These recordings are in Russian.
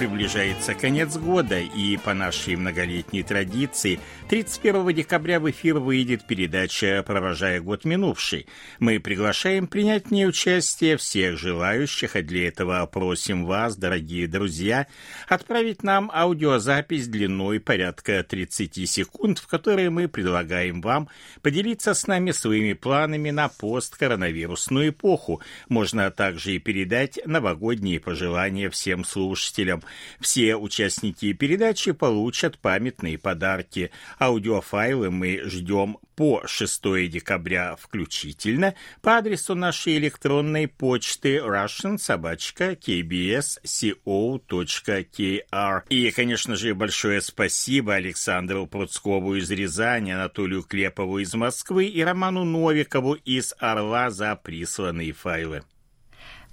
Приближается конец года, и по нашей многолетней традиции 31 декабря в эфир выйдет передача «Провожая год минувший». Мы приглашаем принять в ней участие всех желающих, а для этого просим вас, дорогие друзья, отправить нам аудиозапись длиной порядка 30 секунд, в которой мы предлагаем вам поделиться с нами своими планами на посткоронавирусную эпоху. Можно также и передать новогодние пожелания всем слушателям. Все участники передачи получат памятные подарки. Аудиофайлы мы ждем по 6 декабря включительно по адресу нашей электронной почты russian-kbs.co.kr. И, конечно же, большое спасибо Александру Пруцкову из Рязани, Анатолию Клепову из Москвы и Роману Новикову из Орла за присланные файлы.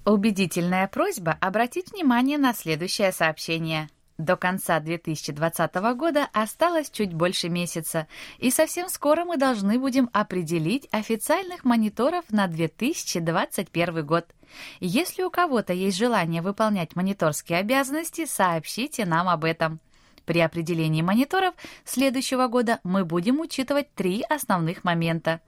Убедительная просьба обратить внимание на следующее сообщение. До конца 2020 года осталось чуть больше месяца, и совсем скоро мы должны будем определить официальных мониторов на 2021 год. Если у кого-то есть желание выполнять мониторские обязанности, сообщите нам об этом. При определении мониторов следующего года мы будем учитывать три основных момента.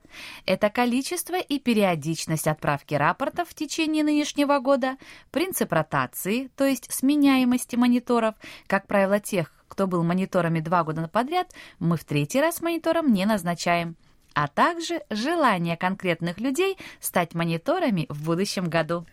Это количество и периодичность отправки рапортов в течение нынешнего года, принцип ротации, то есть сменяемости мониторов, как правило, тех, кто был мониторами два года подряд, мы в третий раз монитором не назначаем а также желание конкретных людей стать мониторами в будущем году.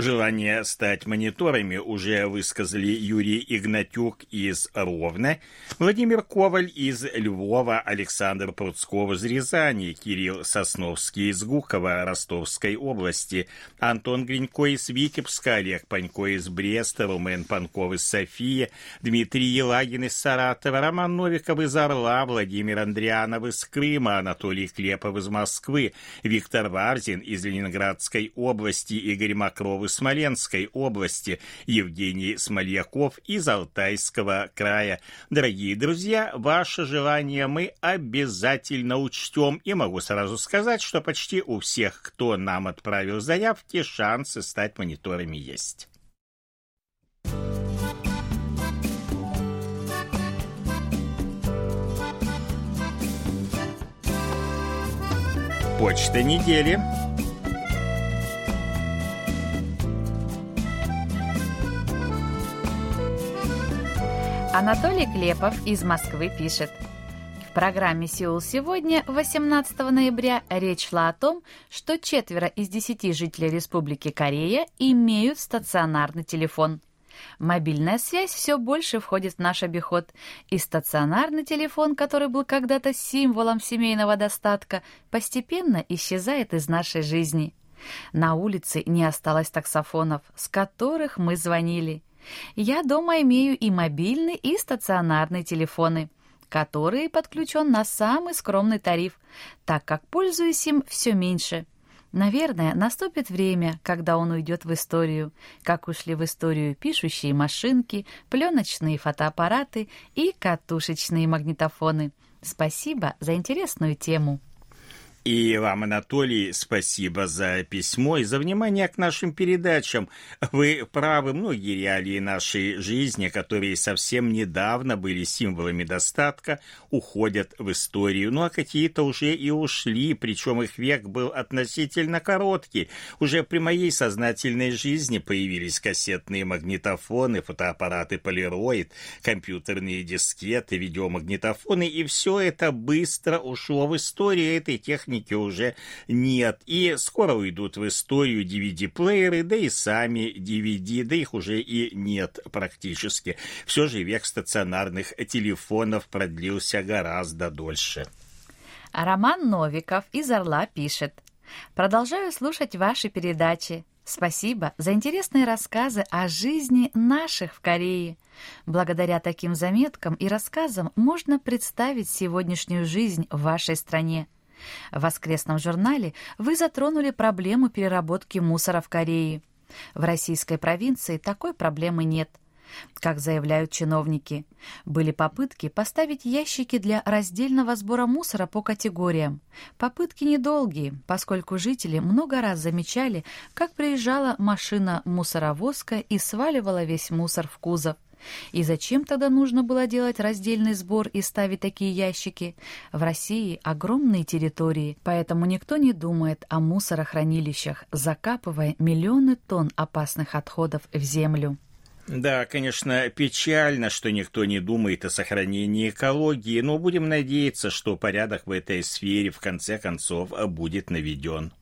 Желание стать мониторами уже высказали Юрий Игнатюк из Ровно, Владимир Коваль из Львова, Александр Пруцков из Рязани, Кирилл Сосновский из Гукова, Ростовской области, Антон Гринько из Витебска, Олег Панько из Бреста, Румен Панков из Софии, Дмитрий Елагин из Саратова, Роман Новиков из Орла, Владимир Андрианов из Крыма, Анатолий Клепов из Москвы, Виктор Варзин из Ленинградской области, Игорь Макров Смоленской области, Евгений Смольяков из Алтайского края. Дорогие друзья, ваше желание мы обязательно учтем, и могу сразу сказать, что почти у всех, кто нам отправил заявки, шансы стать мониторами есть. Почта недели. Анатолий Клепов из Москвы пишет. В программе «Сеул сегодня» 18 ноября речь шла о том, что четверо из десяти жителей Республики Корея имеют стационарный телефон. Мобильная связь все больше входит в наш обиход, и стационарный телефон, который был когда-то символом семейного достатка, постепенно исчезает из нашей жизни. На улице не осталось таксофонов, с которых мы звонили. Я дома имею и мобильный, и стационарный телефоны, которые подключен на самый скромный тариф, так как пользуюсь им все меньше. Наверное, наступит время, когда он уйдет в историю, как ушли в историю пишущие машинки, пленочные фотоаппараты и катушечные магнитофоны. Спасибо за интересную тему. И вам, Анатолий, спасибо за письмо и за внимание к нашим передачам. Вы правы, многие реалии нашей жизни, которые совсем недавно были символами достатка, уходят в историю. Ну а какие-то уже и ушли, причем их век был относительно короткий. Уже при моей сознательной жизни появились кассетные магнитофоны, фотоаппараты полироид, компьютерные дискеты, видеомагнитофоны, и все это быстро ушло в историю этой техники техники уже нет, и скоро уйдут в историю DVD-плееры, да и сами DVD, да их уже и нет практически. Все же век стационарных телефонов продлился гораздо дольше. Роман Новиков из Орла пишет. Продолжаю слушать ваши передачи. Спасибо за интересные рассказы о жизни наших в Корее. Благодаря таким заметкам и рассказам можно представить сегодняшнюю жизнь в вашей стране. В воскресном журнале вы затронули проблему переработки мусора в Корее. В российской провинции такой проблемы нет – как заявляют чиновники, были попытки поставить ящики для раздельного сбора мусора по категориям. Попытки недолгие, поскольку жители много раз замечали, как приезжала машина мусоровозка и сваливала весь мусор в кузов. И зачем тогда нужно было делать раздельный сбор и ставить такие ящики? В России огромные территории, поэтому никто не думает о мусорохранилищах, закапывая миллионы тонн опасных отходов в землю. Да, конечно, печально, что никто не думает о сохранении экологии, но будем надеяться, что порядок в этой сфере в конце концов будет наведен.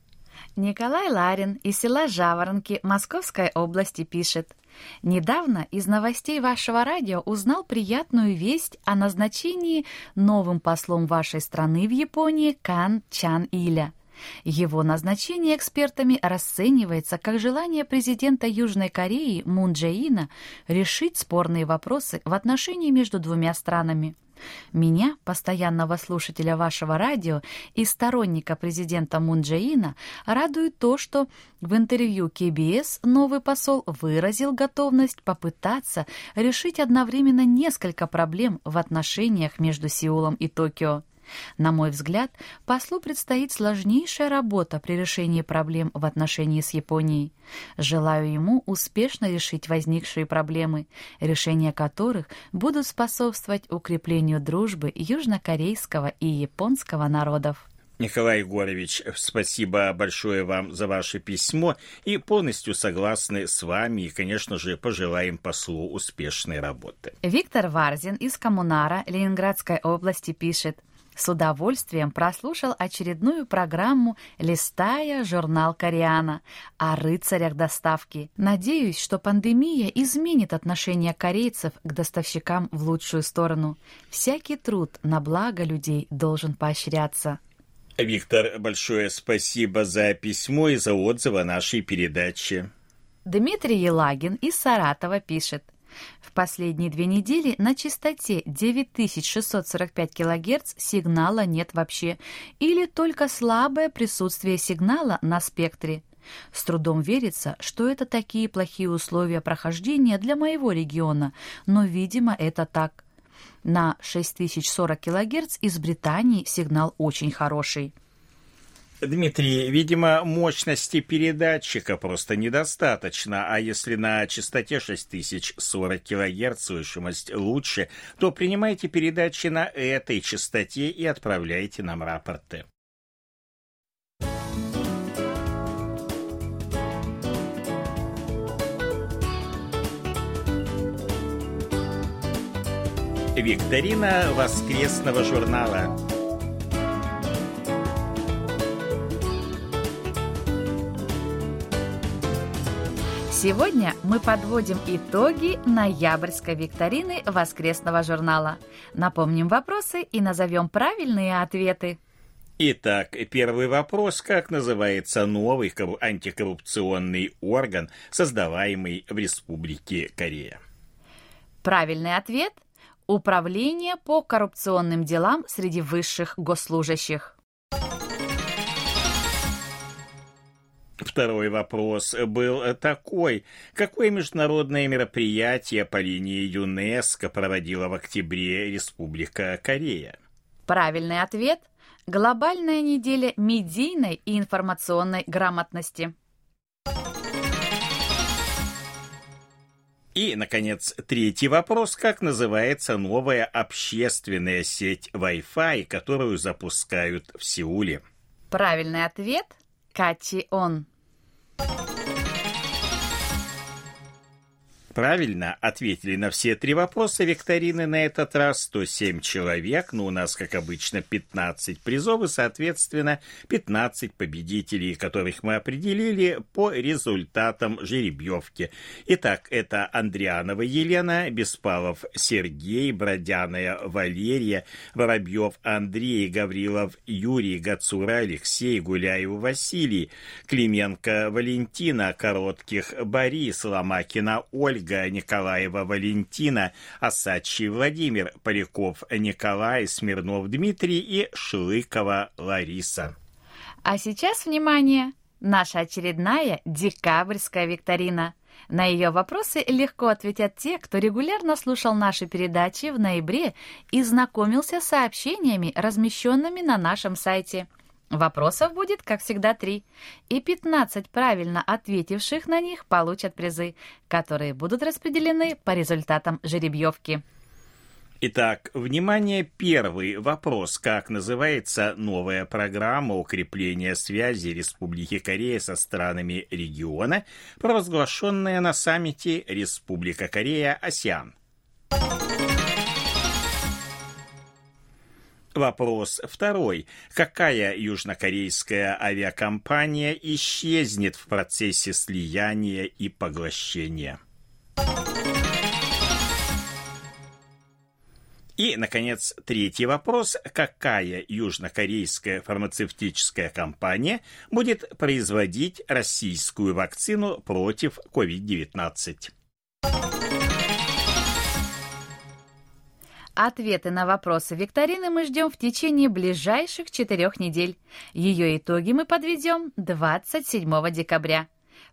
Николай Ларин из села Жаворонки Московской области пишет. Недавно из новостей вашего радио узнал приятную весть о назначении новым послом вашей страны в Японии Кан Чан Иля. Его назначение экспертами расценивается как желание президента Южной Кореи Мун Джеина решить спорные вопросы в отношении между двумя странами. Меня, постоянного слушателя вашего радио и сторонника президента Мун Джеина, радует то, что в интервью KBS новый посол выразил готовность попытаться решить одновременно несколько проблем в отношениях между Сеулом и Токио. На мой взгляд, послу предстоит сложнейшая работа при решении проблем в отношении с Японией. Желаю ему успешно решить возникшие проблемы, решения которых будут способствовать укреплению дружбы южнокорейского и японского народов. Николай Егорович, спасибо большое вам за ваше письмо и полностью согласны с вами и, конечно же, пожелаем послу успешной работы. Виктор Варзин из Коммунара Ленинградской области пишет. С удовольствием прослушал очередную программу, листая журнал «Кориана» о рыцарях доставки. Надеюсь, что пандемия изменит отношение корейцев к доставщикам в лучшую сторону. Всякий труд на благо людей должен поощряться. Виктор, большое спасибо за письмо и за отзывы о нашей передаче. Дмитрий Елагин из Саратова пишет – в последние две недели на частоте 9645 кГц сигнала нет вообще, или только слабое присутствие сигнала на спектре. С трудом верится, что это такие плохие условия прохождения для моего региона, но, видимо, это так. На 6040 кГц из Британии сигнал очень хороший. Дмитрий, видимо, мощности передатчика просто недостаточно, а если на частоте 6040 кГц слышимость лучше, то принимайте передачи на этой частоте и отправляйте нам рапорты. Викторина воскресного журнала. Сегодня мы подводим итоги ноябрьской викторины воскресного журнала. Напомним вопросы и назовем правильные ответы. Итак, первый вопрос. Как называется новый антикоррупционный орган, создаваемый в Республике Корея? Правильный ответ – Управление по коррупционным делам среди высших госслужащих. Второй вопрос был такой. Какое международное мероприятие по линии ЮНЕСКО проводила в октябре Республика Корея? Правильный ответ – глобальная неделя медийной и информационной грамотности. И, наконец, третий вопрос. Как называется новая общественная сеть Wi-Fi, которую запускают в Сеуле? Правильный ответ – Кати-он. Правильно ответили на все три вопроса викторины на этот раз 107 человек, но у нас, как обычно, 15 призов и, соответственно, 15 победителей, которых мы определили по результатам жеребьевки. Итак, это Андрианова Елена, Беспалов Сергей, Бродяная Валерия, Воробьев Андрей, Гаврилов Юрий, Гацура Алексей, Гуляев Василий, Клименко Валентина, Коротких Борис, Ломакина Ольга, Ольга Николаева Валентина, Осадчий Владимир, Поляков Николай, Смирнов Дмитрий и Шлыкова Лариса. А сейчас, внимание, наша очередная декабрьская викторина. На ее вопросы легко ответят те, кто регулярно слушал наши передачи в ноябре и знакомился с сообщениями, размещенными на нашем сайте. Вопросов будет, как всегда, три, и 15 правильно ответивших на них получат призы, которые будут распределены по результатам жеребьевки. Итак, внимание, первый вопрос. Как называется новая программа укрепления связи Республики Корея со странами региона, провозглашенная на саммите Республика Корея Вопрос второй. Какая южнокорейская авиакомпания исчезнет в процессе слияния и поглощения? И, наконец, третий вопрос. Какая южнокорейская фармацевтическая компания будет производить российскую вакцину против COVID-19? Ответы на вопросы викторины мы ждем в течение ближайших четырех недель. Ее итоги мы подведем 27 декабря.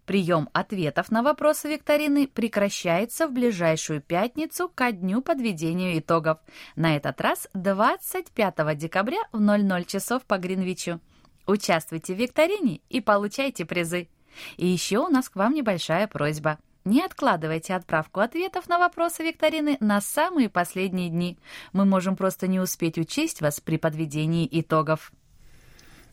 Прием ответов на вопросы викторины прекращается в ближайшую пятницу ко дню подведения итогов. На этот раз 25 декабря в 00 часов по Гринвичу. Участвуйте в викторине и получайте призы. И еще у нас к вам небольшая просьба. Не откладывайте отправку ответов на вопросы викторины на самые последние дни. Мы можем просто не успеть учесть вас при подведении итогов.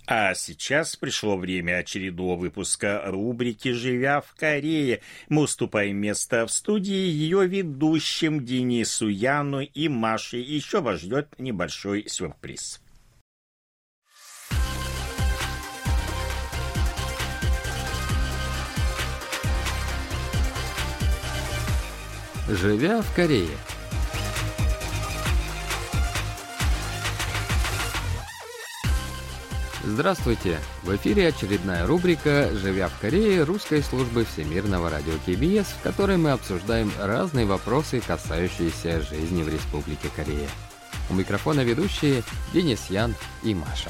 А сейчас пришло время очередного выпуска рубрики «Живя в Корее». Мы уступаем место в студии ее ведущим Денису Яну и Маше. Еще вас ждет небольшой сюрприз. Живя в Корее – Здравствуйте! В эфире очередная рубрика «Живя в Корее» русской службы Всемирного радио КБС, в которой мы обсуждаем разные вопросы, касающиеся жизни в Республике Корея. У микрофона ведущие Денис Ян и Маша.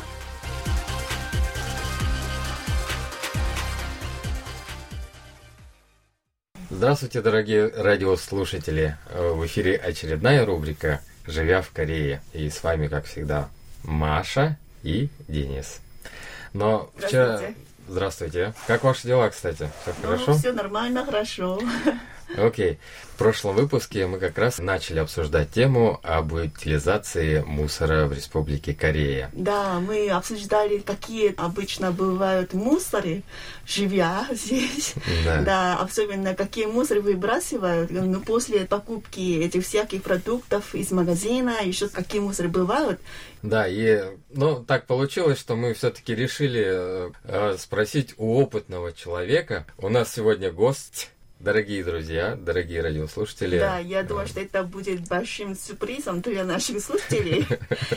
Здравствуйте, дорогие радиослушатели! В эфире очередная рубрика «Живя в Корее». И с вами, как всегда, Маша и Денис. Но вчера... Здравствуйте. Как ваши дела, кстати? Все ну, хорошо? Все нормально, хорошо. Окей. В прошлом выпуске мы как раз начали обсуждать тему об утилизации мусора в Республике Корея. Да, мы обсуждали, какие обычно бывают мусоры, живя здесь. Да. да, особенно какие мусоры выбрасывают. Ну, после покупки этих всяких продуктов из магазина, еще какие мусоры бывают. Да, и ну, так получилось, что мы все-таки решили э, спросить у опытного человека. У нас сегодня гость Дорогие друзья, дорогие радиослушатели. Да, я думаю, что это будет большим сюрпризом для наших слушателей.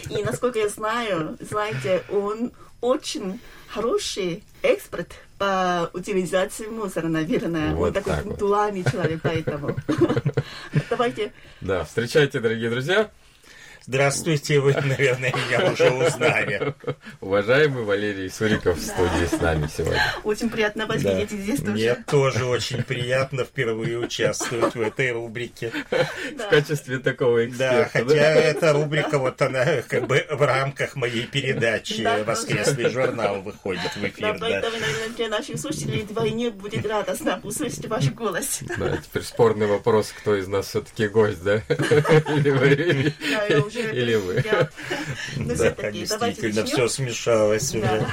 И насколько я знаю, знаете, он очень хороший эксперт по утилизации мусора, наверное. Вот он такой пунктуальный вот. человек, поэтому. Давайте. Да, встречайте, дорогие друзья. Здравствуйте, вы, наверное, меня уже узнали. Уважаемый Валерий Суриков в студии с нами сегодня. Очень приятно вас видеть здесь тоже. Мне тоже очень приятно впервые участвовать в этой рубрике. В качестве такого эксперта. Да, хотя эта рубрика, вот она как бы в рамках моей передачи «Воскресный журнал» выходит в эфир. Да, поэтому, наверное, для наших слушателей вдвойне будет радостно услышать ваш голос. Да, теперь спорный вопрос, кто из нас все-таки гость, да? Или? Уже Или вы. Ну, да, действительно, все смешалось уже.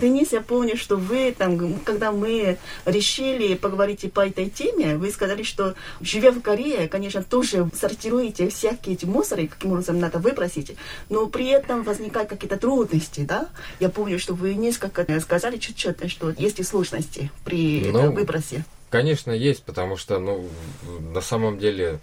Денис, я помню, что вы там, когда мы решили поговорить по этой теме, вы сказали, что живя в Корее, конечно, тоже сортируете всякие эти мусоры, каким образом надо выбросить, но при этом возникают какие-то трудности, да? Я помню, что вы несколько сказали чуть-чуть, что есть и сложности при ну, выбросе. Конечно, есть, потому что, ну, на самом деле,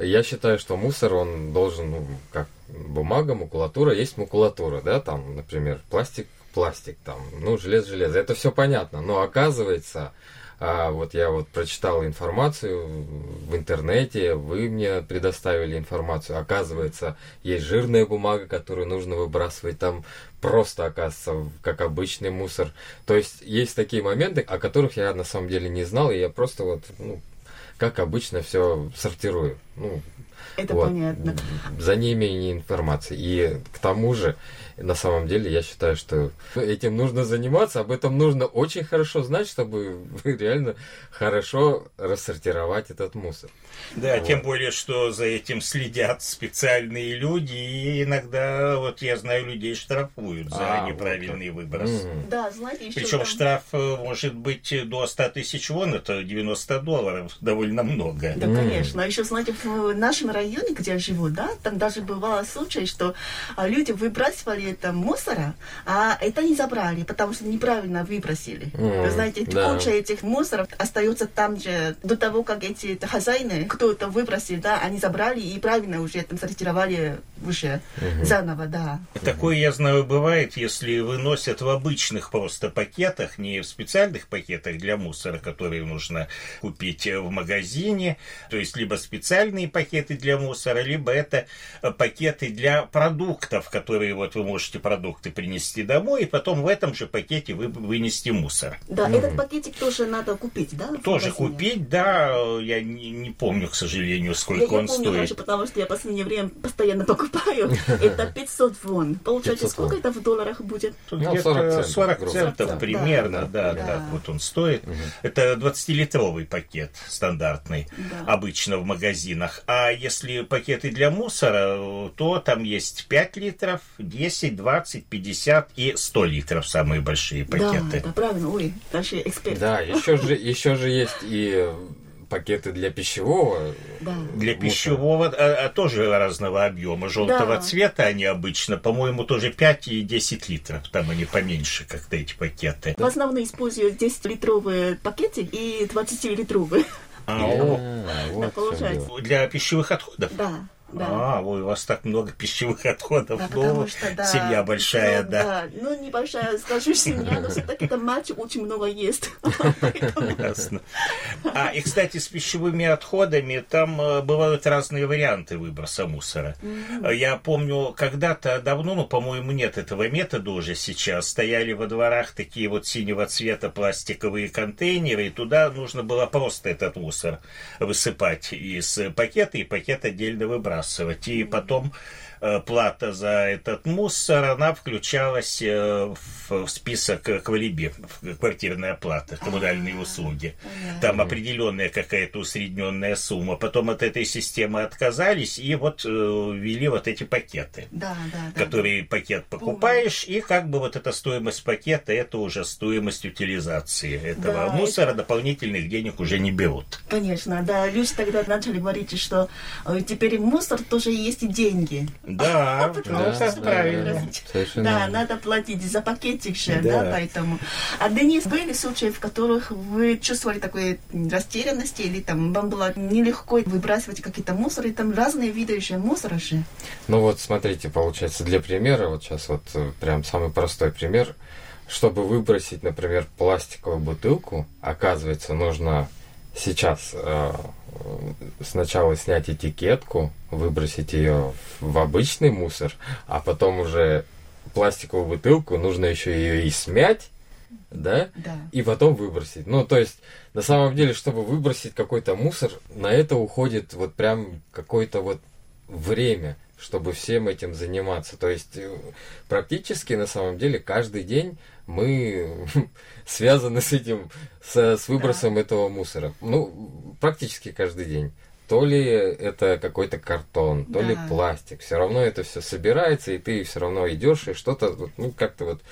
я считаю, что мусор, он должен, ну, как бумага, макулатура, есть макулатура, да, там, например, пластик, пластик, там, ну, железо, железо, это все понятно, но оказывается, А вот я вот прочитал информацию в интернете, вы мне предоставили информацию. Оказывается, есть жирная бумага, которую нужно выбрасывать. Там просто, оказывается, как обычный мусор. То есть есть такие моменты, о которых я на самом деле не знал, и я просто вот, ну, как обычно, все сортирую. Ну, Это вот. понятно. За неимением информации. И к тому же, на самом деле, я считаю, что этим нужно заниматься, об этом нужно очень хорошо знать, чтобы реально хорошо рассортировать этот мусор. Да, Вот. тем более, что за этим следят специальные люди, и иногда, вот я знаю, людей штрафуют за А, вот неправильный как. выброс. Мгм. Да, знаете, еще Причем там- штраф э, может быть до 100 тысяч вон, это 90 долларов, довольно много. Да, М. конечно. А еще, знаете, в нашем районе, где я живу, да, там даже бывало случай, что а, люди выбрасывали там мусора, а это не забрали, потому что неправильно выбросили. М, Вы знаете, да. куча этих мусоров остается там же до того, как эти хозяины, кто это выбросил, да, они забрали и правильно уже там сортировали уже заново, да. Такое, я знаю, бывает, если выносят в обычных просто пакетах, не в специальных пакетах для мусора, которые нужно купить в магазине. То есть, либо специальные пакеты для мусора, либо это пакеты для продуктов, которые вот вы можете продукты принести домой, и потом в этом же пакете вы вынести мусор. Да, этот пакетик тоже надо купить, да? Тоже купить, да, я не, не помню, к сожалению, Я, сколько я он помню стоит. хорошо, потому что я в последнее время постоянно покупаю. Это 500 вон. Получается, 500 сколько вон. это в долларах будет? Тут Ну, где-то 40 центов, 40 грубо. центов Да, примерно, да, да. так вот он стоит. Это 20-литровый пакет стандартный, Да. обычно в магазинах. А если пакеты для мусора, то там есть 5 литров, 10, 20, 50 и 100 литров самые большие пакеты. Да, да, правильно. Ой, наши эксперты. Да, еще же, еще же есть и пакеты для пищевого. Да. Для мусора. пищевого а, а тоже разного объема, желтого Да. цвета они обычно, по-моему, тоже 5 и 10 литров, там они поменьше как-то эти пакеты. В основном используют 10-литровые пакеты и 20-литровые. А, А, вот. Для пищевых отходов? Да, да. А, ой, у вас так много пищевых отходов. Да, Ну, что, да, семья большая, ну, да. Ну, небольшая, скажу, семья, но все-таки там мальчик очень много ест. Ясно. А, и, кстати, с пищевыми отходами там э, бывают разные варианты выброса мусора. Э, Я помню, когда-то давно, ну, по-моему, нет этого метода уже сейчас, стояли во дворах такие вот синего цвета пластиковые контейнеры, и туда нужно было просто этот мусор высыпать из пакета, и пакет отдельно выбрасывать. И потом плата за этот мусор, она включалась э, в, список э, квалиби, квартирная плата, коммунальные услуги. Там определенная какая-то усредненная сумма. Потом от этой системы отказались и вот э, ввели вот эти пакеты. Да, да, да. Который пакет покупаешь, и как бы вот эта стоимость пакета, это уже стоимость утилизации этого Да, мусора, дополнительных денег уже не берут. Конечно, да. Люди тогда начали говорить, что э, теперь мусор тоже есть и деньги. Да, Потому ну, что это правильно. Да, надо платить за пакетик же, Да. да, поэтому. А Денис, были случаи, в которых вы чувствовали такой растерянности или там вам было нелегко выбрасывать какие-то мусоры, там разные виды еще мусора же. Ну вот смотрите, получается, для примера, вот сейчас вот э, прям самый простой пример. Чтобы выбросить, например, пластиковую бутылку, оказывается, нужно сейчас э, сначала снять этикетку, выбросить ее в обычный мусор, а потом уже пластиковую бутылку нужно еще ее и смять, да, Да. и потом выбросить. Ну, то есть, на самом деле, чтобы выбросить какой-то мусор, на это уходит вот прям какое-то вот время, чтобы всем этим заниматься. То есть, э, практически, на самом деле, каждый день мы связаны с этим, с, с выбросом этого мусора. Ну, практически каждый день. То ли это какой-то картон, то ли Да. пластик. Все равно это все собирается, и ты все равно идешь, и что-то, ну, как-то вот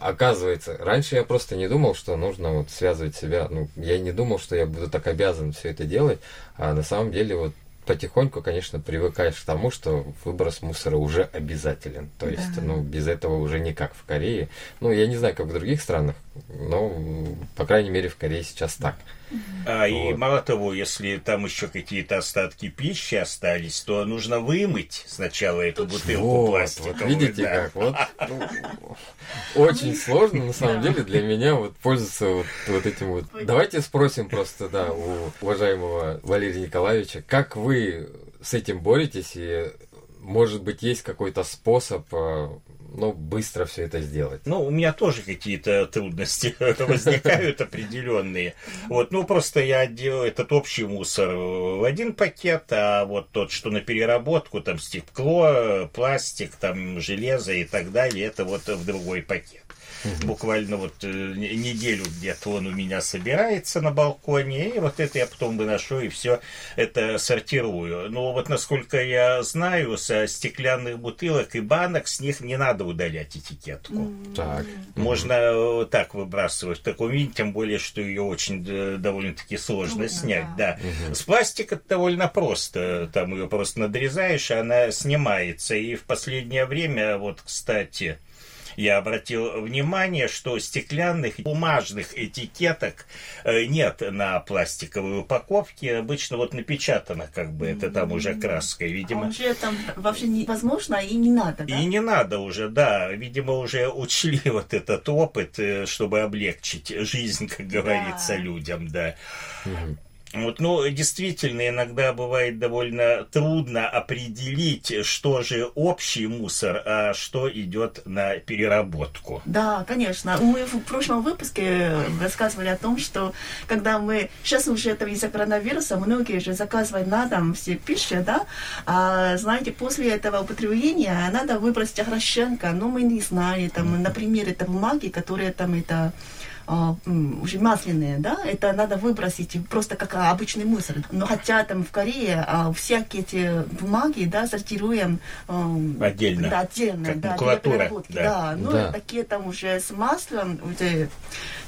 Оказывается, раньше я просто не думал, что нужно вот связывать себя. Ну, я не думал, что я буду так обязан все это делать. А на самом деле вот потихоньку, конечно, привыкаешь к тому, что выброс мусора уже обязателен. То есть, Да. ну, без этого уже никак в Корее. Ну, я не знаю, как в других странах, м, по крайней мере, в Корее сейчас так. А, и Вот. мало того, если там еще какие-то остатки пищи остались, то нужно вымыть сначала эту бутылку Вот, пластиковую. вот видите да. как, вот ну, очень сложно на самом деле для меня вот пользоваться вот, вот этим вот. Давайте спросим просто, да, у уважаемого Валерия Николаевича, как вы с этим боретесь и может быть есть какой-то способ, э, ну, быстро все это сделать? Ну, у меня тоже какие-то трудности возникают определенные. Вот, ну, просто я делаю этот общий мусор в один пакет, а вот тот, что на переработку, там стекло, пластик, там железо и так далее, это вот в другой пакет. Буквально вот э, не- неделю где-то он у меня собирается на балконе, и вот это я потом выношу и все это сортирую. Но вот насколько я знаю, со стеклянных бутылок и банок с них не надо удалять этикетку. Так. Можно э, так выбрасывать в таком виде, тем более, что ее очень э, довольно-таки сложно Трудно, снять. да. Да. С пластика это довольно просто. Там ее просто надрезаешь, и она снимается. И в последнее время, вот, кстати, я обратил внимание, что стеклянных бумажных этикеток э, нет на пластиковой упаковке. Обычно вот напечатано как бы это там уже краской, А видимо. уже там вообще невозможно и не надо, да? И не надо уже, да. Видимо, уже учли вот этот опыт, э, чтобы облегчить жизнь, как говорится, людям, да. Вот, ну, действительно, иногда бывает довольно трудно определить, что же общий мусор, а что идет на переработку. Да, конечно. Мы в прошлом выпуске рассказывали о том, что когда мы... Сейчас уже это из-за коронавируса многие же заказывают на дом все пищи, да? А, знаете, после этого употребления надо выбросить огрощенка. Но мы не знали, там, например, это бумаги, которые там это уже масляные, да, это надо выбросить просто как обычный мусор. Но хотя там в Корее а, всякие эти бумаги, да, сортируем ам, Отдельно. Да, отдельно, Как да, для макулатура, переработки, да. да. Ну, Да. такие там уже с маслом уже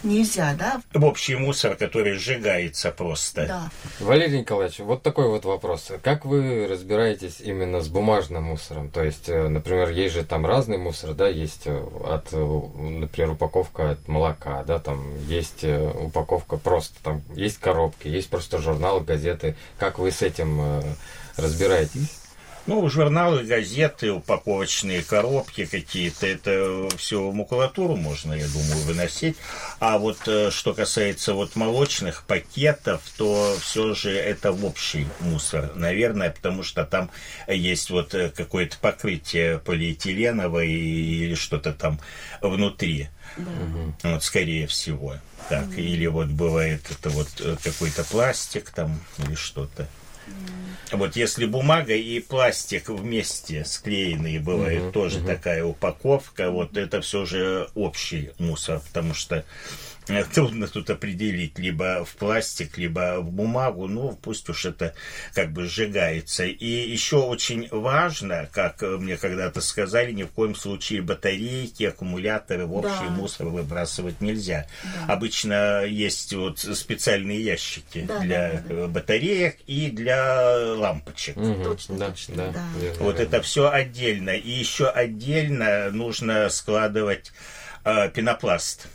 нельзя, да? В общий мусор, который сжигается просто. Да. Валерий Николаевич, вот такой вот вопрос. Как вы разбираетесь именно с бумажным мусором? То есть, э, например, есть же там разный мусор, да, есть э, от, э, например, упаковка от молока, да, там есть э, упаковка просто, там есть коробки, есть просто журналы, газеты. Как вы с этим э, разбираетесь? Ну, журналы, газеты, упаковочные коробки какие-то, это все макулатуру можно, я думаю, выносить. А вот э, что касается вот молочных пакетов, то все же это в общий мусор, наверное, потому что там есть вот какое-то покрытие полиэтиленовое или что-то там внутри. Вот, скорее всего. Так, или вот бывает это вот э, какой-то пластик там или что-то. Вот если бумага и пластик вместе склеенные бывает Мгм, тоже мгм. такая упаковка, вот это все же общий мусор, потому что трудно тут определить либо в пластик, либо в бумагу, ну пусть уж это как бы сжигается. И еще очень важно, как э, мне когда-то сказали, ни в коем случае батарейки, аккумуляторы в общий Да. мусор выбрасывать нельзя. Да. Обычно есть вот специальные ящики Да, для да, да, э, батареек и для лампочек. Мгм, Точно, да, точно, да, да. Вот верно. это все отдельно. И еще отдельно нужно складывать э, пенопласт.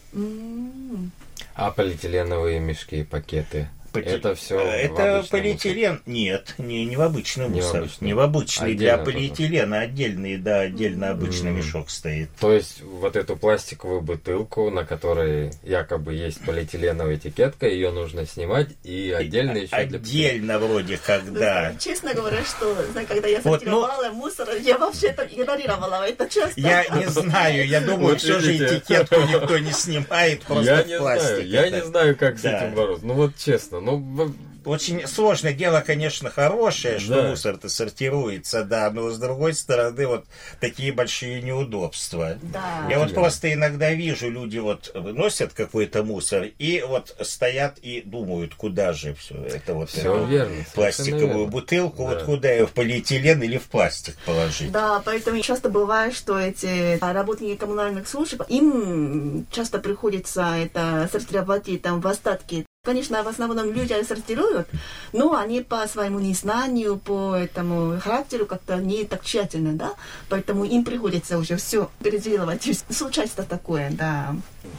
А полиэтиленовые мешки, пакеты? Поти- Это все Э, Это полиэтилен. Нет, не, не в обычный Не в мусор. обычный. Не в обычный. Отдельно Для тоже. полиэтилена отдельный, да, отдельно обычный М. мешок стоит. То есть вот эту пластиковую бутылку, на которой якобы есть полиэтиленовая этикетка, ее нужно снимать и отдельно еще для Отдельно вроде как, да. знаете, Честно говоря, что когда я Вот, ну- сортировала мусор, я вообще это игнорировала. Это часто. Я не знаю, я думаю, Вот все же этикетку никто не снимает, просто Я в не пластик. знаю, я не знаю, как с этим бороться. Ну вот честно, ну Очень сложно. Дело, конечно, хорошее, что Да. мусор-то сортируется, да, но с другой стороны, вот такие большие неудобства. Да. Я вот Именно. просто иногда вижу, люди вот выносят какой-то мусор и вот стоят и думают, куда же все это вот все эту верно. пластиковую верно. бутылку, Да. вот куда ее в полиэтилен или в пластик положить. Да, поэтому часто бывает, что эти работники коммунальных служб, им часто приходится это сортировать и там в остатки Конечно, в основном люди сортируют, но они по своему незнанию, по этому характеру как-то не так тщательно, да, поэтому им приходится уже все переделывать. Случается такое, да.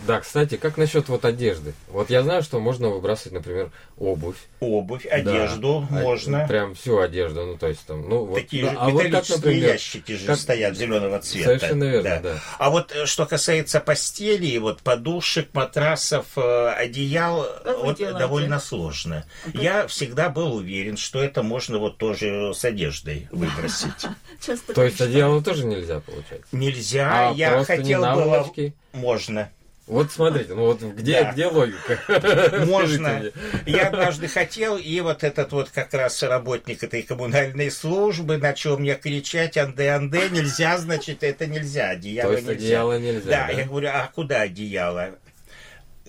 Да, кстати, как насчет вот одежды? Вот я знаю, что можно выбрасывать, например, обувь. Обувь, одежду Да, можно. а- Прям всю одежду, ну то есть там, ну вот. Такие да, же а вот как, металлические например, ящики же как- стоят зеленого цвета. Совершенно верно, да. А вот э, что касается постели, вот подушек, матрасов, э, одеял, Как вот довольно сложно. Я всегда был уверен, что это можно вот тоже с одеждой выбросить. Часто То есть одеяло тоже нельзя получать. Нельзя, А я просто хотел было... наволочки? Можно. Вот смотрите, ну вот где, Да. где логика? Можно. Я однажды хотел, и вот этот вот как раз работник этой коммунальной службы начал мне кричать, анде, анде, нельзя, значит, это нельзя, одеяло То есть нельзя. одеяло нельзя, Да, да? я говорю, а куда одеяло?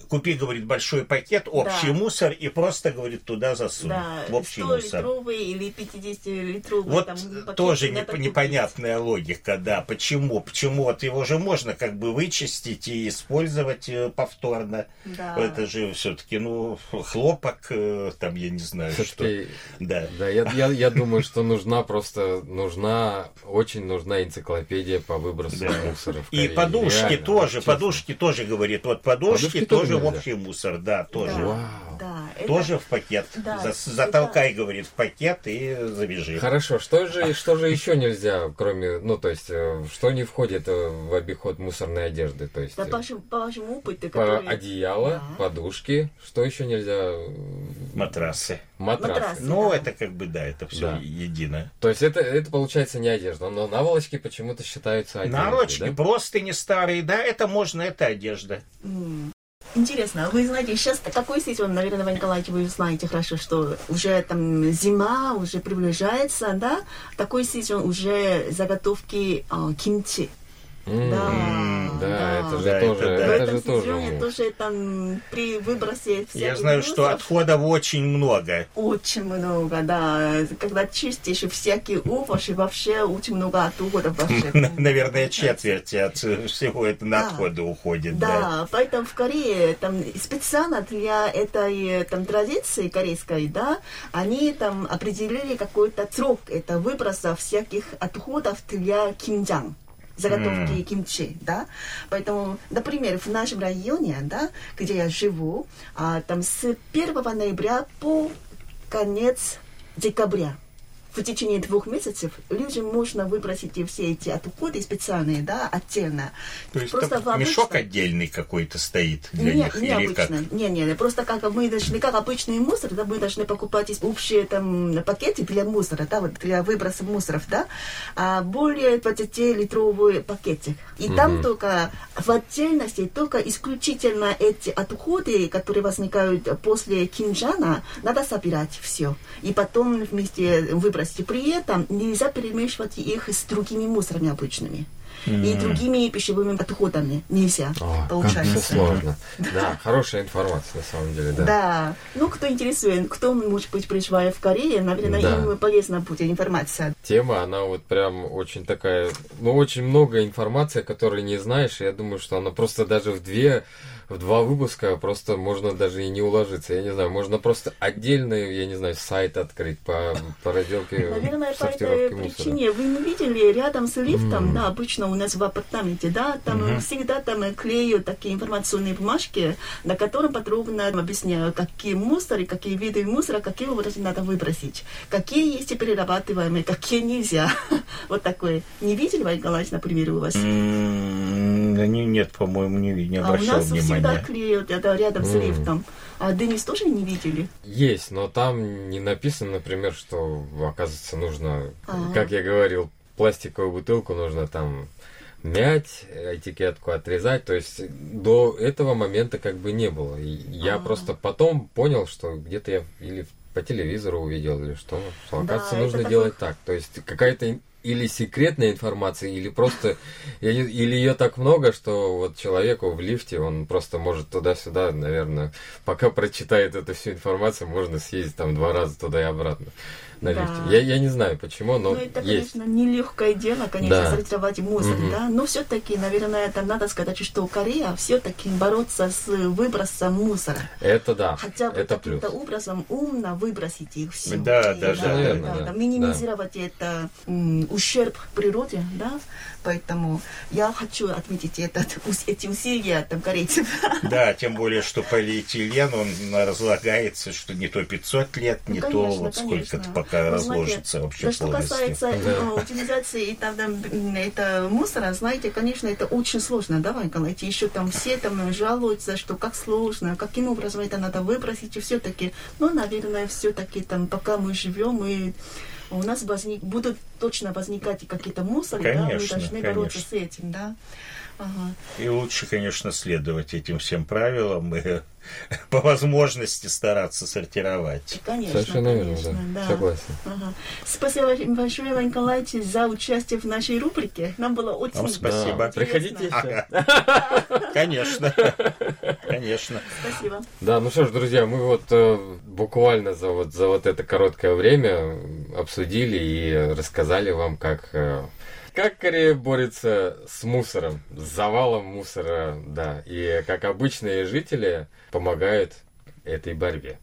Купи, говорит, большой пакет, общий Да. мусор, и просто, говорит, туда засунь. Да, в общий 100 мусор. литровый или 50-литровый. Вот там, пакет тоже купить. непонятная логика, да. Почему? Почему? Вот его же можно как бы вычистить и использовать э, повторно. Да. Это же все-таки, ну, хлопок, э, там, я не знаю, что. Да. да, я, я, я думаю, что нужна просто, нужна, очень нужна энциклопедия по выбросу Да. мусора. в И подушки Реально, тоже, подушки тоже, говорит, вот подушки, Подушки тоже, нельзя? общий мусор, да, тоже. Да, Вау. да, это- Тоже в пакет. Да, За- это- затолкай, говорит, в пакет и завяжи. Хорошо, что же, что же еще нельзя, кроме, ну, то есть, э, что не входит э, в обиход мусорной одежды? То есть, Да, э, по, вашему- по вашему опыту, по который... одеяло, Да. подушки, что еще нельзя? Матрасы. Матрасы. Матрасы. Ну, Да. это как бы, да, это все Да. едино. То есть это, это получается не одежда, но наволочки почему-то считаются одеждой, Наволочки, да? просто не старые, да, это можно, это одежда. М. Интересно, вы знаете, сейчас какой сезон, наверное, Иван Николаевич, вы знаете хорошо, что уже там зима уже приближается, да? Такой сезон уже заготовки а, кимчи. Да, да, да. это же Да, тоже, это да. В это этом же тоже. сезоне мусор. тоже там при выбросе всяких Я знаю, что отходов очень много. Очень много, да. Когда чистишь всякие овощи, вообще очень много отходов вообще. Наверное, четверть от всего это на Да. отходы уходит. Да. Да, поэтому в Корее там специально для этой там традиции корейской, да, они там определили какой-то срок это выброса всяких отходов для кимджан заготовки М. кимчи, да. Поэтому, например, в нашем районе, да, где я живу, а, там с 1 ноября по конец декабря в течение двух месяцев людям можно выбросить и все эти отходы специальные, да, отдельно. То есть Просто там в мешок обычном- отдельный какой-то стоит для не, них не или как? Не, не, просто как мы должны, как обычный мусор, да, мы должны покупать общие там пакеты для мусора, да, вот для выброса мусоров, да, а более 20-литровый пакетик. И там только в отдельности, только исключительно эти отходы, которые возникают после кинжана, надо собирать все. И потом вместе выбросить. При этом нельзя перемешивать их с другими мусорами обычными. И другими пищевыми отходами нельзя, О, как получается. все сложно. Да, хорошая информация на самом деле, да. Да. Ну, кто интересует, кто, может быть, проживает в Корее, наверное, Да. им полезна будет информация. Тема, она вот прям очень такая, ну, очень много информации, которой не знаешь, и я думаю, что она просто даже в две, в два выпуска просто можно даже и не уложиться. Я не знаю, можно просто отдельный, я не знаю, сайт открыть по, по разделке Наверное, по этой мусора. причине вы не видели рядом с лифтом, да, обычно у нас в апартаменте, да, там всегда там клеют такие информационные бумажки, на котором подробно объясняют, какие мусоры, какие виды мусора, какие образы надо выбросить, какие есть перерабатываемые, какие нельзя. Вот такое. Не видели, Валерий Николаевич, например, у вас? Не- Нет, по-моему, не, не А у обращал нас всегда внимания. клеют это рядом с лифтом. А Денис тоже не видели? Есть, но там не написано, например, что, оказывается, нужно, А. как я говорил, пластиковую бутылку нужно там мять, этикетку отрезать. То есть до этого момента как бы не было. И я А. просто потом понял, что где-то я или по телевизору увидел, или что, что Да, оказывается, это нужно такой- делать так. То есть какая-то или секретная информация, или просто, или ее так много, что вот человеку в лифте, он просто может туда-сюда, наверное, пока прочитает эту всю информацию, можно съездить там два раза туда и обратно на да. лифте. Я, я не знаю почему, но ну, это, есть. конечно, нелегкое дело, конечно, да. сортировать мусор, угу. да. Но все-таки, наверное, это надо сказать, что Корея все-таки бороться с выбросом мусора. Это да. Хотя бы это каким-то образом умно выбросить их все. Да, да, да, наверное, да, да, да. Минимизировать да. это м, ущерб природе, да. Поэтому я хочу отметить этот, эти усилия там корейцев. Да, тем более, что полиэтилен, он разлагается, что не то 500 лет, не ну, конечно, то вот сколько-то пока разложится знаете, вообще да, что касается да. Э, утилизации там, там, это мусора, знаете, конечно, это очень сложно, да, Николаевич? Еще там все там жалуются, что как сложно, каким образом это надо выбросить, и все-таки, ну, наверное, все-таки там, пока мы живем, мы у нас возник, будут точно возникать какие-то мусоры, конечно, да, мы должны конечно. бороться с этим, да. Ага. И лучше, конечно, следовать этим всем правилам и по возможности стараться сортировать. Конечно, Совершенно конечно, верно, да. да. Согласен. Ага. Спасибо большое, Иван Николаевич, за участие в нашей рубрике. Нам было очень Вам спасибо. Да. Приходите еще. Ага. Конечно. Конечно. Спасибо. Да, ну что ж, друзья, мы вот э, буквально за вот, за вот это короткое время обсудили и рассказали вам, как э, как Корея борется с мусором, с завалом мусора, да, и как обычные жители помогают этой борьбе.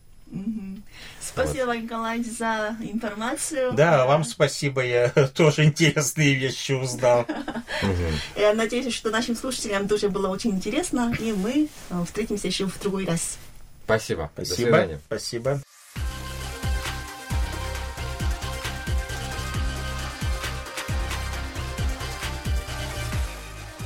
Спасибо, вот. Николай, за информацию. Да, вам спасибо, я тоже интересные вещи узнал. Я надеюсь, что нашим слушателям тоже было очень интересно, и мы э, встретимся еще в другой раз. Спасибо. Спасибо. Спасибо.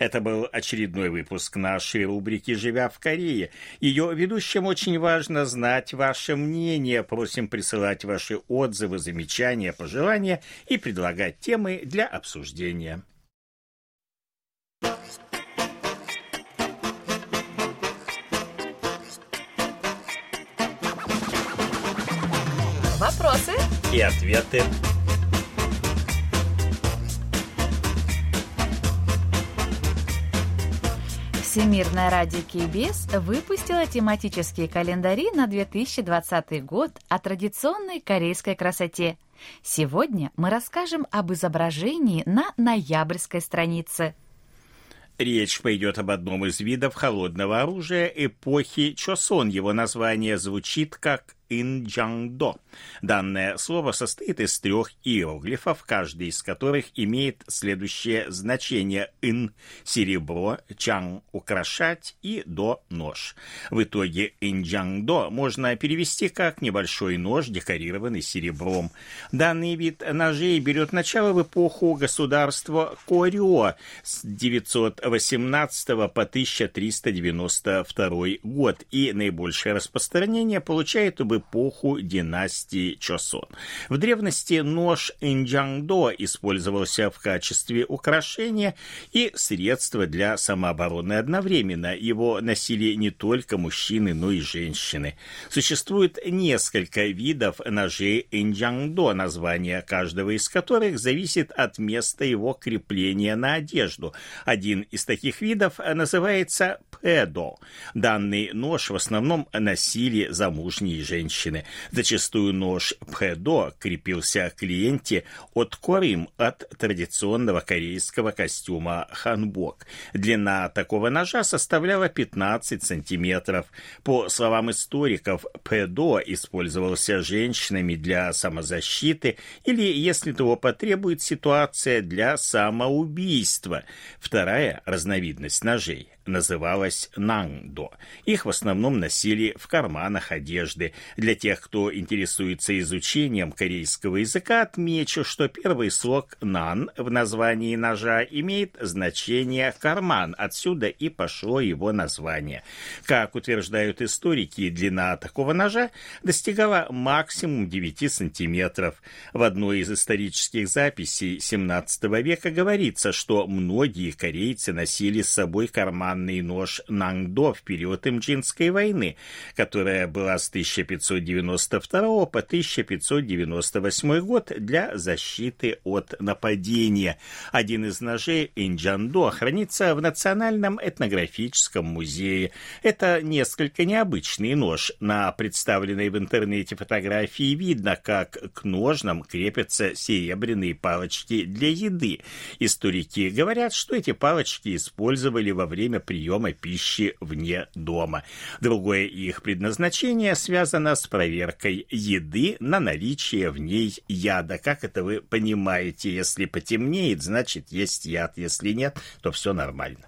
Это был очередной выпуск нашей рубрики «Живя в Корее». Ее ведущим очень важно знать ваше мнение. Просим присылать ваши отзывы, замечания, пожелания и предлагать темы для обсуждения. Вопросы и ответы. Всемирное радио КБС выпустила тематические календари на 2020 год о традиционной корейской красоте. Сегодня мы расскажем об изображении на ноябрьской странице. Речь пойдет об одном из видов холодного оружия эпохи Чосон. Его название звучит как инджангдо. Данное слово состоит из трех иероглифов, каждый из которых имеет следующее значение «ин» — серебро, «чанг» — украшать и «до» — нож. В итоге инджангдо можно перевести как небольшой нож, декорированный серебром. Данный вид ножей берет начало в эпоху государства Корё с 918 по 1392 год и наибольшее распространение получает об эпоху династии Чосон. В древности нож инджангдо использовался в качестве украшения и средства для самообороны одновременно. Его носили не только мужчины, но и женщины. Существует несколько видов ножей инджангдо, название каждого из которых зависит от места его крепления на одежду. Один из таких видов называется пэдо. Данный нож в основном носили замужние женщины женщины. Зачастую нож пхэдо крепился к ленте от корим от традиционного корейского костюма ханбок. Длина такого ножа составляла 15 сантиметров. По словам историков, пэдо использовался женщинами для самозащиты или, если того потребует ситуация, для самоубийства. Вторая разновидность ножей называлась нангдо. Их в основном носили в карманах одежды. Для тех, кто интересуется изучением корейского языка, отмечу, что первый слог нан в названии ножа имеет значение карман. Отсюда и пошло его название. Как утверждают историки, длина такого ножа достигала максимум 9 сантиметров. В одной из исторических записей 17 века говорится, что многие корейцы носили с собой карманный нож Нангдо в период Имджинской войны, которая была с 1592 по 1598 год для защиты от нападения. Один из ножей Инджандо хранится в Национальном этнографическом музее. Это несколько необычный нож. На представленной в интернете фотографии видно, как к ножнам крепятся серебряные палочки для еды. Историки говорят, что эти палочки использовали во время приема пищи вне дома. Другое их предназначение связано с проверкой еды на наличие в ней яда. Как это вы понимаете? Если потемнеет, значит есть яд. Если нет, то все нормально.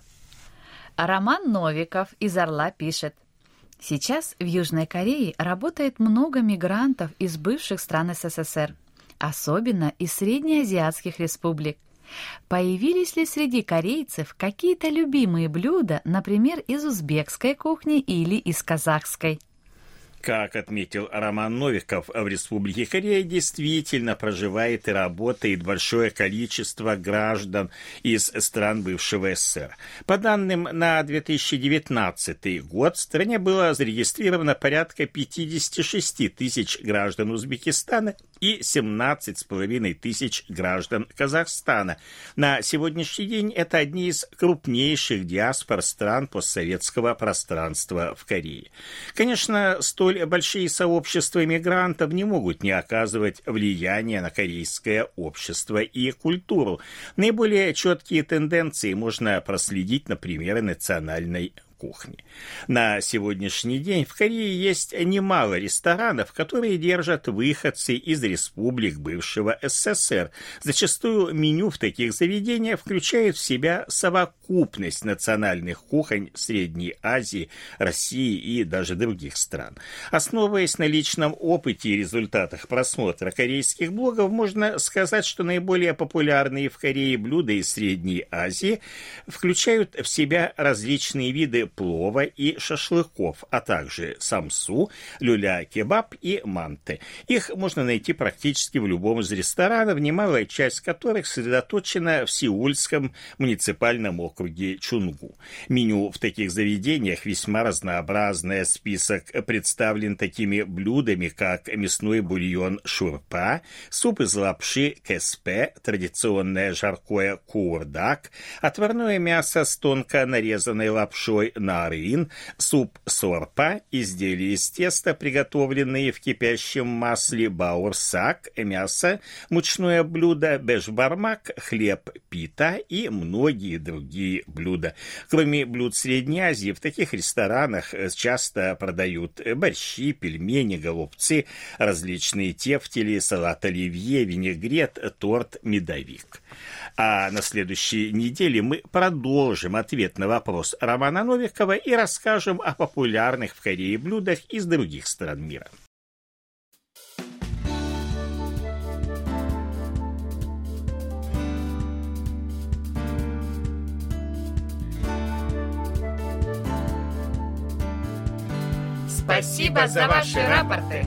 Роман Новиков из «Орла» пишет. Сейчас в Южной Корее работает много мигрантов из бывших стран СССР, особенно из среднеазиатских республик. Появились ли среди корейцев какие-то любимые блюда, например, из узбекской кухни или из казахской? Как отметил Роман Новиков, в Республике Корея действительно проживает и работает большое количество граждан из стран бывшего СССР. По данным на 2019 год, в стране было зарегистрировано порядка 56 тысяч граждан Узбекистана и 17,5 тысяч граждан Казахстана. На сегодняшний день это одни из крупнейших диаспор стран постсоветского пространства в Корее. Конечно, столь большие сообщества иммигрантов не могут не оказывать влияния на корейское общество и культуру. Наиболее четкие тенденции можно проследить на примере национальной кухни. На сегодняшний день в Корее есть немало ресторанов, которые держат выходцы из республик бывшего СССР. Зачастую меню в таких заведениях включает в себя совокупность национальных кухонь Средней Азии, России и даже других стран. Основываясь на личном опыте и результатах просмотра корейских блогов, можно сказать, что наиболее популярные в Корее блюда из Средней Азии включают в себя различные виды плова и шашлыков, а также самсу, люля-кебаб и манты. Их можно найти практически в любом из ресторанов, немалая часть которых сосредоточена в Сеульском муниципальном округе Чунгу. Меню в таких заведениях весьма разнообразное. Список представлен такими блюдами, как мясной бульон шурпа, суп из лапши кеспе, традиционное жаркое курдак, отварное мясо с тонко нарезанной лапшой нарин, суп сорпа, изделия из теста, приготовленные в кипящем масле баурсак, мясо, мучное блюдо бешбармак, хлеб пита и многие другие блюда. Кроме блюд Средней Азии, в таких ресторанах часто продают борщи, пельмени, голубцы, различные тефтели, салат оливье, винегрет, торт, медовик. А на следующей неделе мы продолжим ответ на вопрос Романа Новикова и расскажем о популярных в Корее блюдах из других стран мира. Спасибо за ваши рапорты.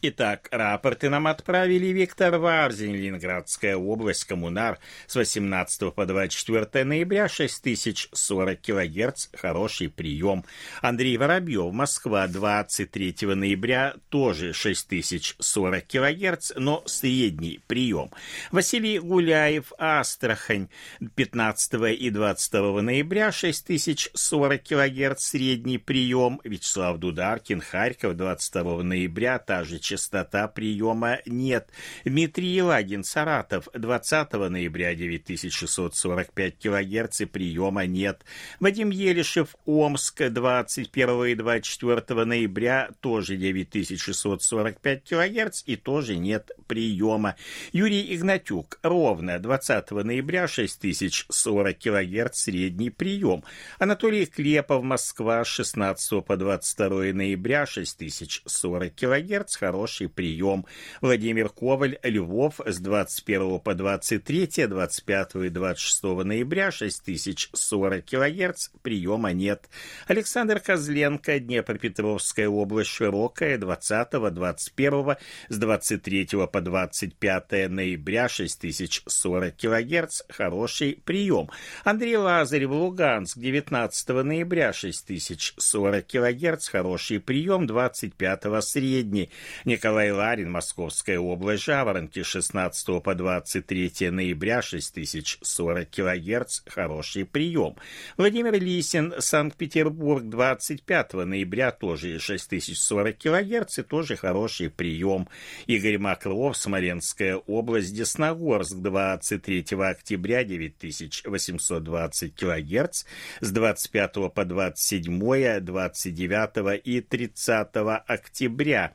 Итак, рапорты нам отправили Виктор Варзин, Ленинградская область, Коммунар, с 18 по 24 ноября, 6040 кГц, хороший прием. Андрей Воробьев, Москва, 23 ноября, тоже 6040 кГц, но средний прием. Василий Гуляев, Астрахань, 15 и 20 ноября, 6040 кГц, средний прием. Вячеслав Дударкин, Харьков, 22 ноября, та же частота приема нет. Дмитрий Елагин, Саратов, 20 ноября 9645 кГц и приема нет. Вадим Елишев, Омск, 21 и 24 ноября тоже 9645 кГц и тоже нет приема. Юрий Игнатюк, ровно 20 ноября 6040 кГц средний прием. Анатолий Клепов, Москва, 16 по 22 ноября 6040 кГц, хороший прием. Владимир Коваль, Львов, с 21 по 23, 25 и 26 ноября 6040 кГц, приема нет. Александр Козленко, Днепропетровская область, Широкая, 20, 21, с 23 по 25 ноября 6040 кГц, хороший прием. Андрей Лазарев, Луганск, 19 ноября 6040 кГц, хороший прием, 25 средний. Николай Ларин, Московская область, Жаворонки, 16 по 23 ноября 6040 кГц, хороший прием. Владимир Лисин, Санкт-Петербург, 25 ноября, тоже 6040 кГц, и тоже хороший прием. Игорь Маклов, Смоленская область, Десногорск, 23 октября, 9820 кГц, с 25 по 27, 29 и 30 октября,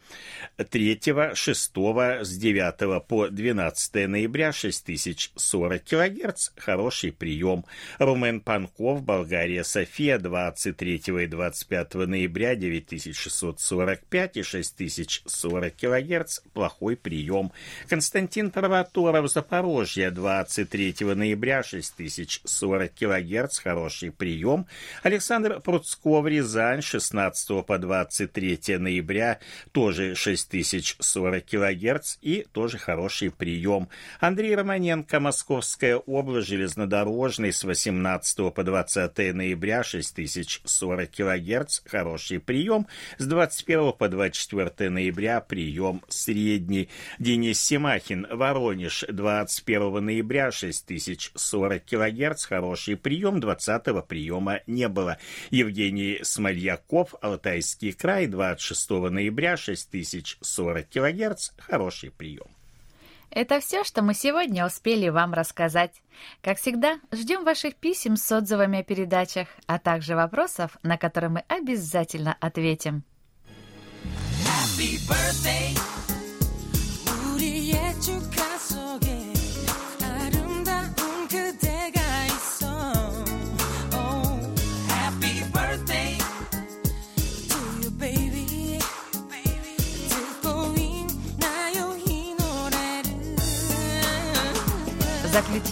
3, 6, с 9 по 12 ноября 6040 кГц, хороший прием. Румен Панков, Болгария, София, 23 и 25 ноября 9645 и 6040 кГц, плохой прием. Константин Провоторов, Запорожье, 23 ноября 6040 кГц, хороший прием. Александр Пруцков, Рязань, 16 по 23 ноября, тоже 6040 кГц и тоже хороший прием. Андрей Романенко, Московская область, железнодорожный, с 18 по 20 ноября, 6040 кГц, хороший прием. С 21 по 24 ноября прием средний. Денис Семахин, Воронеж, 21 ноября, 6040 кГц, хороший прием. 20 приема не было. Евгений Смольяков, Алтайский край, 26 ноября, 6040 кГц, хороший прием. Это все, что мы сегодня успели вам рассказать. Как всегда, ждем ваших писем с отзывами о передачах, а также вопросов, на которые мы обязательно ответим. Happy birthday,